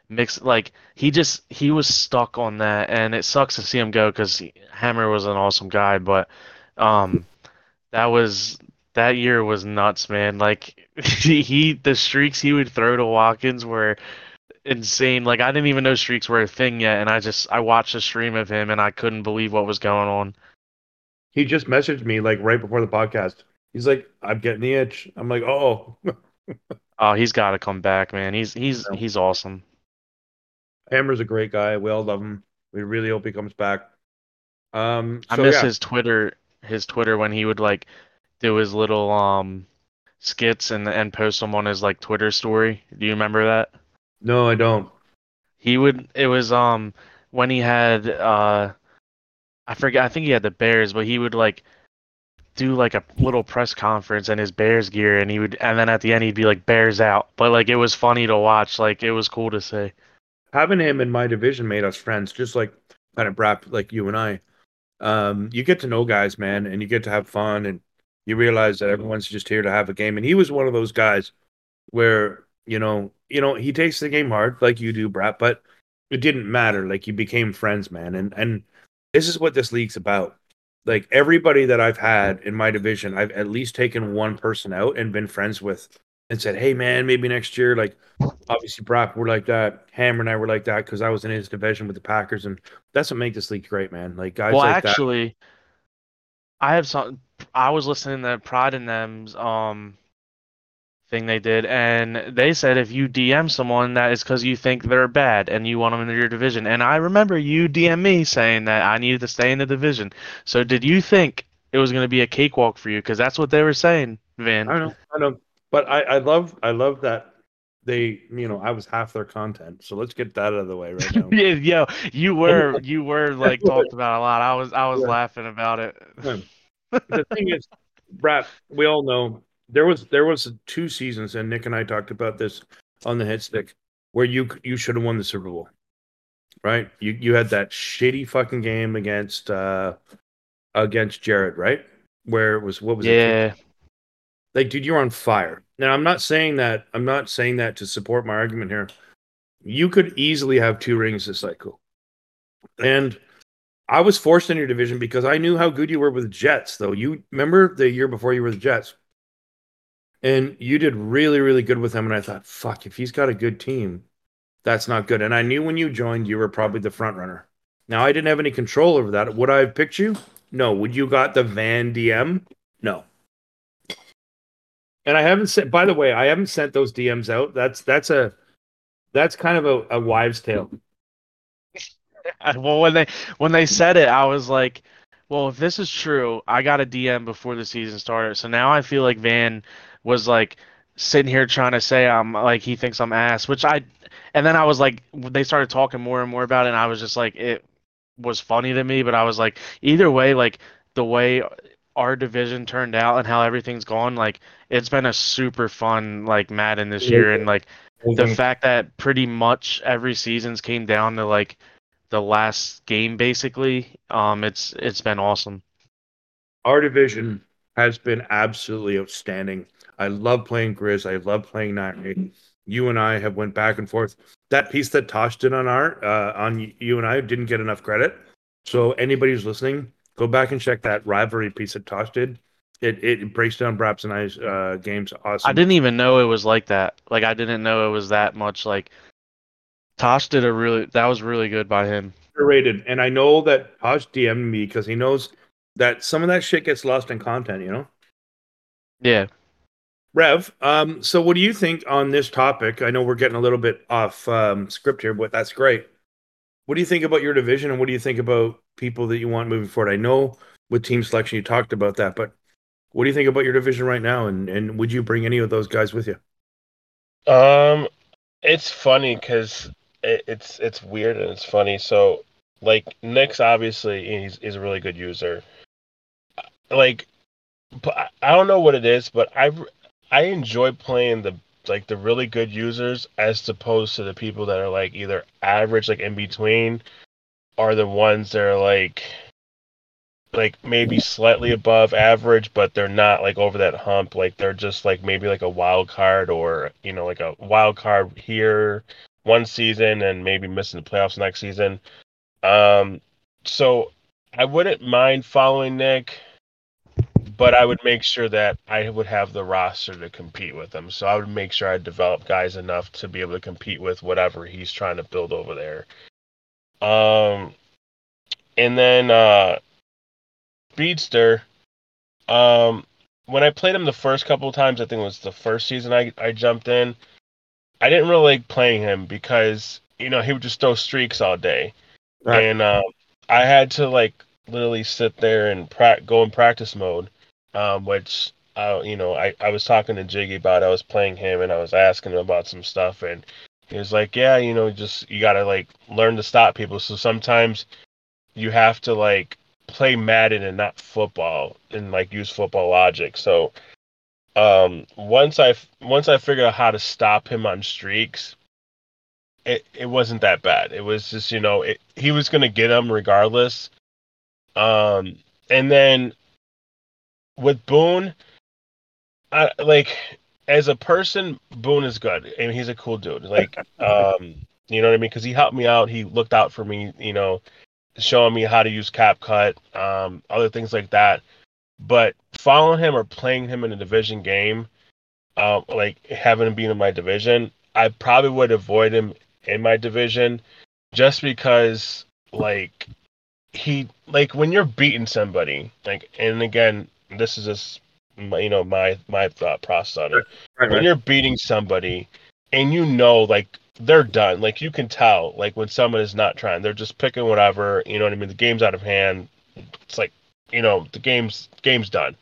mix, like he just he was stuck on that, and it sucks to see him go because Hammer was an awesome guy, but um, that was that year was nuts, man. Like [LAUGHS] he the streaks he would throw to Watkins were insane. Like I didn't even know streaks were a thing yet, and I just I watched a stream of him, and I couldn't believe what was going on. he just messaged me like right before the podcast. He's like, I'm getting the itch. I'm like, oh, [LAUGHS] Oh, he's got to come back, man. He's he's Yeah. he's awesome. Hammer's a great guy. We all love him. We really hope he comes back. Um, I miss yeah, his Twitter his Twitter when he would like do his little um skits and and post them on his like Twitter story. Do you remember that? No, I don't. He would it was um when he had uh I forget I think he had the Bears, but he would like do like a little press conference in his Bears gear and he would and then at the end he'd be like Bears out. But like it was funny to watch, like it was cool to see. Having him in my division made us friends, just like kind of Brap, like you and I. Um, you get to know guys, man, and you get to have fun, and you realize that everyone's just here to have a game. And he was one of those guys where you know, you know, he takes the game hard, like you do, Brap, but it didn't matter. Like you became friends, man, and and this is what this league's about. Like everybody that I've had in my division, I've at least taken one person out and been friends with, and said, "Hey, man, maybe next year." Like obviously, Brock were like that. Hammer and I were like that because I was in his division with the Packers, and that's what makes this league great, man. Like guys well, like actually, I have some. I was listening to Pride and Them's um thing they did, and they said if you DM someone, that is because you think they're bad and you want them in your division. And I remember you DM me saying that I needed to stay in the division. So did you think it was going to be a cakewalk for you? Because that's what they were saying, Vin. I know, I know, but I, I love, I love that they, you know, I was half their content. So let's get that out of the way right now. [LAUGHS] Yeah, yo, you were you were like talked about a lot. I was I was Yeah. laughing about it. the thing is, Brad, we all know there was there was two seasons, and Nick and I talked about this on the hit stick, where you you should have won the Super Bowl, right? You you had that shitty fucking game against uh against Jared, right? Where it was what was it? Yeah, Like, dude, you're on fire. Now, I'm not saying that. I'm not saying that to support my argument here. You could easily have two rings this cycle, and I was forced in your division because I knew how good you were with Jets. Though you remember the year before you were the Jets, and you did really, really good with them. And I thought, fuck, if he's got a good team, that's not good. And I knew when you joined, you were probably the front runner. Now I didn't have any control over that. Would I have picked you? No. Would you got the Van DM? No. And I haven't sent. By the way, I haven't sent those DMs out. That's that's a that's kind of a, a wives' tale. [LAUGHS] Well when they when they said it, I was like, well, if this is true, I got a DM before the season started. So now I feel like Van was like sitting here trying to say I'm like he thinks I'm ass, which I, and then I was like, they started talking more and more about it, and I was just like, it was funny to me, but I was like, either way, like the way our division turned out and how everything's gone, like it's been a super fun like Madden this year, and like the fact that pretty much every season's came down to like the last game basically, um, it's it's been awesome. Our division has been absolutely outstanding. I love playing Grizz. I love playing Nightmare. You and I have went back and forth. That piece that Tosh did on art uh, on you and I didn't get enough credit. So anybody who's listening, go back and check that rivalry piece that Tosh did. It it breaks down Braps and I's uh, games awesome. I didn't even know it was like that. Like I didn't know it was that much. Like Tosh did a really that was really good by him. Rated, and I know that Tosh DM'd me because he knows that some of that shit gets lost in content. You know. Yeah. Rev, um, so what do you think on this topic? I know we're getting a little bit off um, script here, but that's great. What do you think about your division, and what do you think about people that you want moving forward? I know with team selection you talked about that, but what do you think about your division right now, and and would you bring any of those guys with you? Um, it's funny because it, it's it's weird and it's funny. So like Nick's obviously he's he's a really good user. Like, I don't know what it is, but I I enjoy playing the like the really good users as opposed to the people that are like either average, like in between, are the ones that are like like maybe slightly above average, but they're not like over that hump. Like they're just like maybe like a wild card or you know like a wild card here one season and maybe missing the playoffs next season. Um, so I wouldn't mind following Nick but I would make sure that I would have the roster to compete with him. So I would make sure I develop guys enough to be able to compete with whatever he's trying to build over there. Um, and then uh, Speedster. Um, when I played him the first couple of times, I think it was the first season I I jumped in. I didn't really like playing him because you know he would just throw streaks all day, right. and uh, I had to like literally sit there and pra- go in practice mode um, which uh, you know, I, I was talking to Jiggy about. I was playing him and I was asking him about some stuff, and he was like, "Yeah, you know, just you gotta like learn to stop people." So sometimes you have to like play Madden and not football, and like use football logic. So um, once I once I figured out how to stop him on streaks, it it wasn't that bad. It was just you know it, he was gonna get them regardless. Um, and then with Boone, I like as a person, Boone is good. I mean, he's a cool dude. Like, [LAUGHS] um, you know what I mean? Because he helped me out. He looked out for me. You know, showing me how to use CapCut, um, other things like that. But following him or playing him in a division game, uh, like having him be in my division, I probably would avoid him in my division, just because like he like when you're beating somebody like and again this is just you know my my thought process on it. Right, right, when you're beating somebody and you know like they're done, like you can tell like when someone is not trying, they're just picking whatever. You know what I mean? The game's out of hand. It's like you know the game's game's done.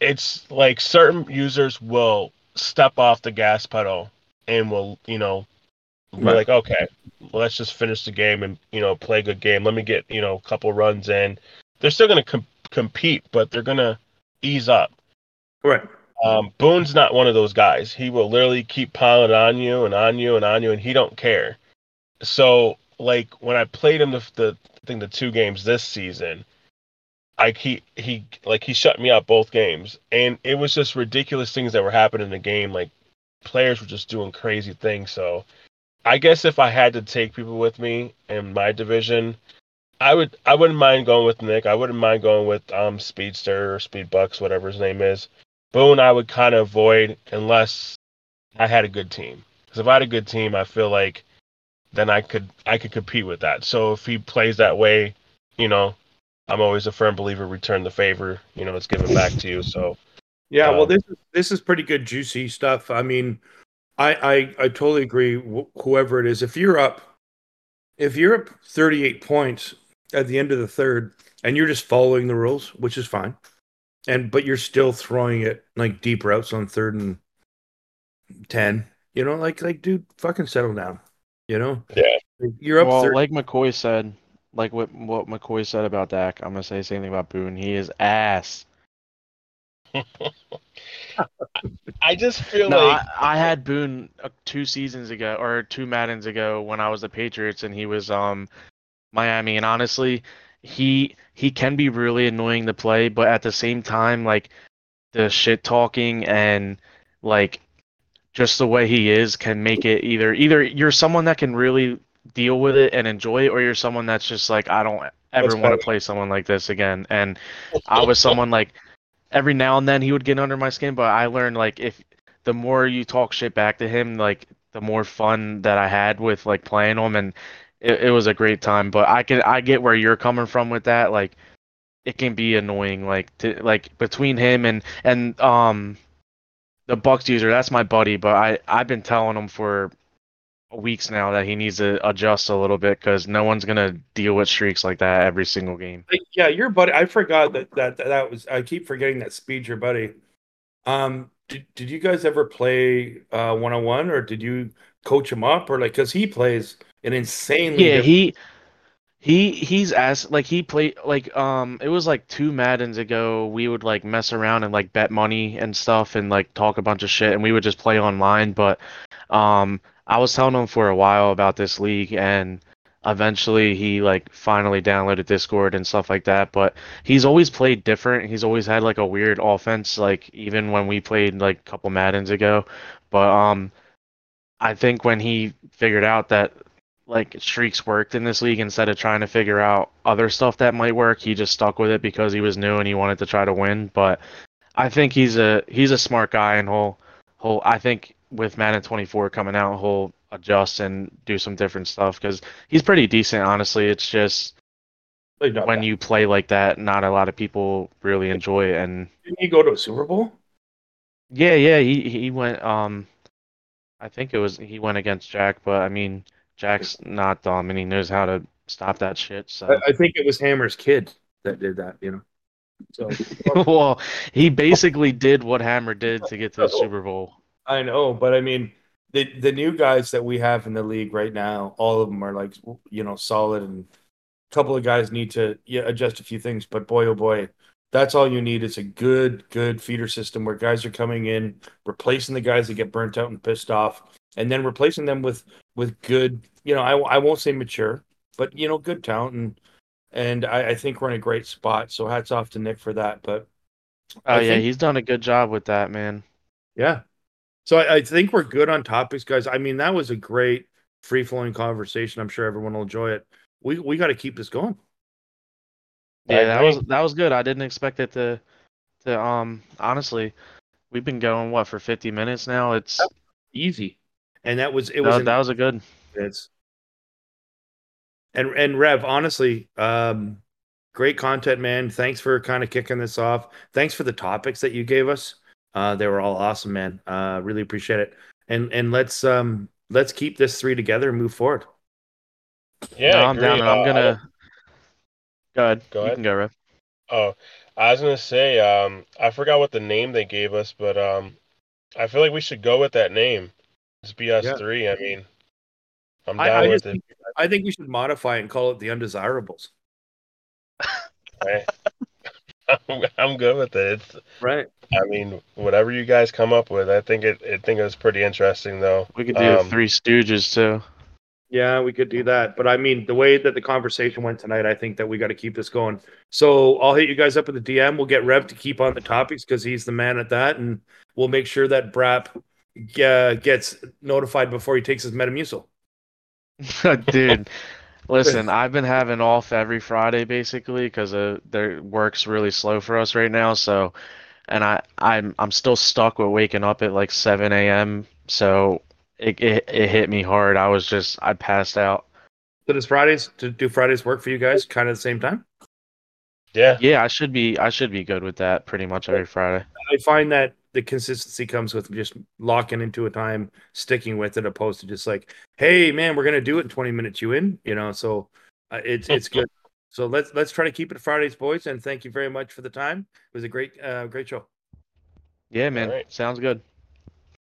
It's like certain users will step off the gas pedal and will you know be like okay well, let's just finish the game and you know play a good game let me get you know a couple runs in they're still going to com- compete, but they're gonna ease up. Right. Um, Boone's not one of those guys. He will literally keep piling on you and on you and on you, and he don't care. So, like when I played him the, the I think the two games this season, I he he like he shut me out both games, and it was just ridiculous things that were happening in the game. Like players were just doing crazy things. So, I guess if I had to take people with me in my division, I would I wouldn't mind going with Nick. I wouldn't mind going with um Speedster or Speed Bucks, whatever his name is. Boone I would kind of avoid unless I had a good team. Because if I had a good team, I feel like then I could I could compete with that. So if he plays that way, you know, I'm always a firm believer. Return the favor. You know, it's given back to you. So yeah, um, well this is this is pretty good juicy stuff. I mean, I I, I totally agree. Wh- whoever it is, if you're up, if you're up 38 points at the end of the third and you're just following the rules, which is fine. And but you're still throwing it like deep routes on third and ten. You know, like like dude, fucking settle down. You know, Yeah. you're up. well, 30 like McCoy said, like what what McCoy said about Dak, I'm gonna say the same thing about Boone. He is ass. [LAUGHS] I just feel No, like I, I had Boone uh, two seasons ago or two Maddens ago when I was the Patriots and he was um Miami and honestly he he can be really annoying to play but at the same time like the shit talking and like just the way he is can make it either either you're someone that can really deal with it and enjoy it or you're someone that's just like I don't ever That's want to play someone like this again. And I was someone like every now and then he would get under my skin, but I learned like if the more you talk shit back to him, like the more fun that I had with like playing him, and it, it was a great time. But I can I get where you're coming from with that. Like it can be annoying, like to like between him and and um the Bucks user. That's my buddy, but I I've been telling him for weeks now that he needs to adjust a little bit because no one's gonna deal with streaks like that every single game. Yeah, your buddy. I forgot that that that was. I keep forgetting that speed your buddy. Um, did, did you guys ever play one on one, or did you coach him up, or like because he plays an insanely Yeah, diff- he he he's as like he played like um it was like two Maddens ago we would like mess around and like bet money and stuff and like talk a bunch of shit and we would just play online but um I was telling him for a while about this league and eventually he like finally downloaded Discord and stuff like that but he's always played different. He's always had like a weird offense like even when we played like a couple Maddens ago but um I think when he figured out that like streaks worked in this league instead of trying to figure out other stuff that might work he just stuck with it because he was new and he wanted to try to win. But i think he's a he's a smart guy and he'll he'll i think with madden 24 coming out he'll adjust and do some different stuff because he's pretty decent honestly. It's just when you play like that not a lot of people really enjoy it. And Didn't you go to a Super Bowl? yeah yeah he he went um i think it was he went against jack but i mean jack's not dumb and he knows how to stop that shit so I, I think it was Hammer's kid that did that. You know, so [LAUGHS] well, he basically did what Hammer did to get to the oh. Super Bowl. I know, but I mean, the the new guys that we have in the league right now, all of them are like you know solid, and a couple of guys need to yeah, adjust a few things. But boy, oh boy, that's all you need is a good good feeder system where guys are coming in, replacing the guys that get burnt out and pissed off, and then replacing them with with good, you know, I I won't say mature, but you know, good talent, and and I, I think we're in a great spot. So hats off to Nick for that. But Oh I yeah, think- he's done a good job with that, man. Yeah. So I, I think we're good on topics, guys. I mean, that was a great free flowing conversation. I'm sure everyone will enjoy it. We we got to keep this going. Yeah, that was that was good. I didn't expect it to to um honestly, we've been going what for 50 minutes now. It's Easy. And that was it was that, in that was a good. minutes. And and Rev, honestly, um, great content, man. Thanks for kind of kicking this off. Thanks for the topics that you gave us. Uh, they were all awesome, man. Uh, really appreciate it. And and let's um let's keep this three together and move forward. Yeah, no, I I'm down agree. and I'm Uh, gonna go ahead. Go You ahead. can go, Rev. Oh, I was gonna say, um, I forgot what the name they gave us, but um, I feel like we should go with that name. It's BS Yeah. three. I mean, I'm I, down I with it. think, I think we should modify and call it the undesirables. [LAUGHS] right? I'm, [LAUGHS] I'm good with it. It's, Right. I mean, whatever you guys come up with, I think it. I think it was pretty interesting, though. We could do Um, Three Stooges too. Yeah, we could do that. But I mean, the way that the conversation went tonight, I think that we got to keep this going. So I'll hit you guys up with the DM. We'll get Rev to keep on the topics because he's the man at that, and we'll make sure that Brap uh, gets notified before he takes his Metamucil. [LAUGHS] Dude, [LAUGHS] listen, I've been having off every Friday basically because uh, their work's really slow for us right now. So, and I I'm I'm still stuck with waking up at like 7 a.m. So it, it it hit me hard. I was just I passed out. So does Fridays to do Fridays work for you guys? Kind of the same time. Yeah, Yeah, I should be I should be good with that pretty much every Friday. I find that the consistency comes with just locking into a time, sticking with it, opposed to just like, hey man, we're gonna do it in 20 minutes. You in? You know, so uh, it's it's good. So let's let's try to keep it Fridays, boys. And thank you very much for the time. It was a great uh, great show. Yeah, man, right. sounds good.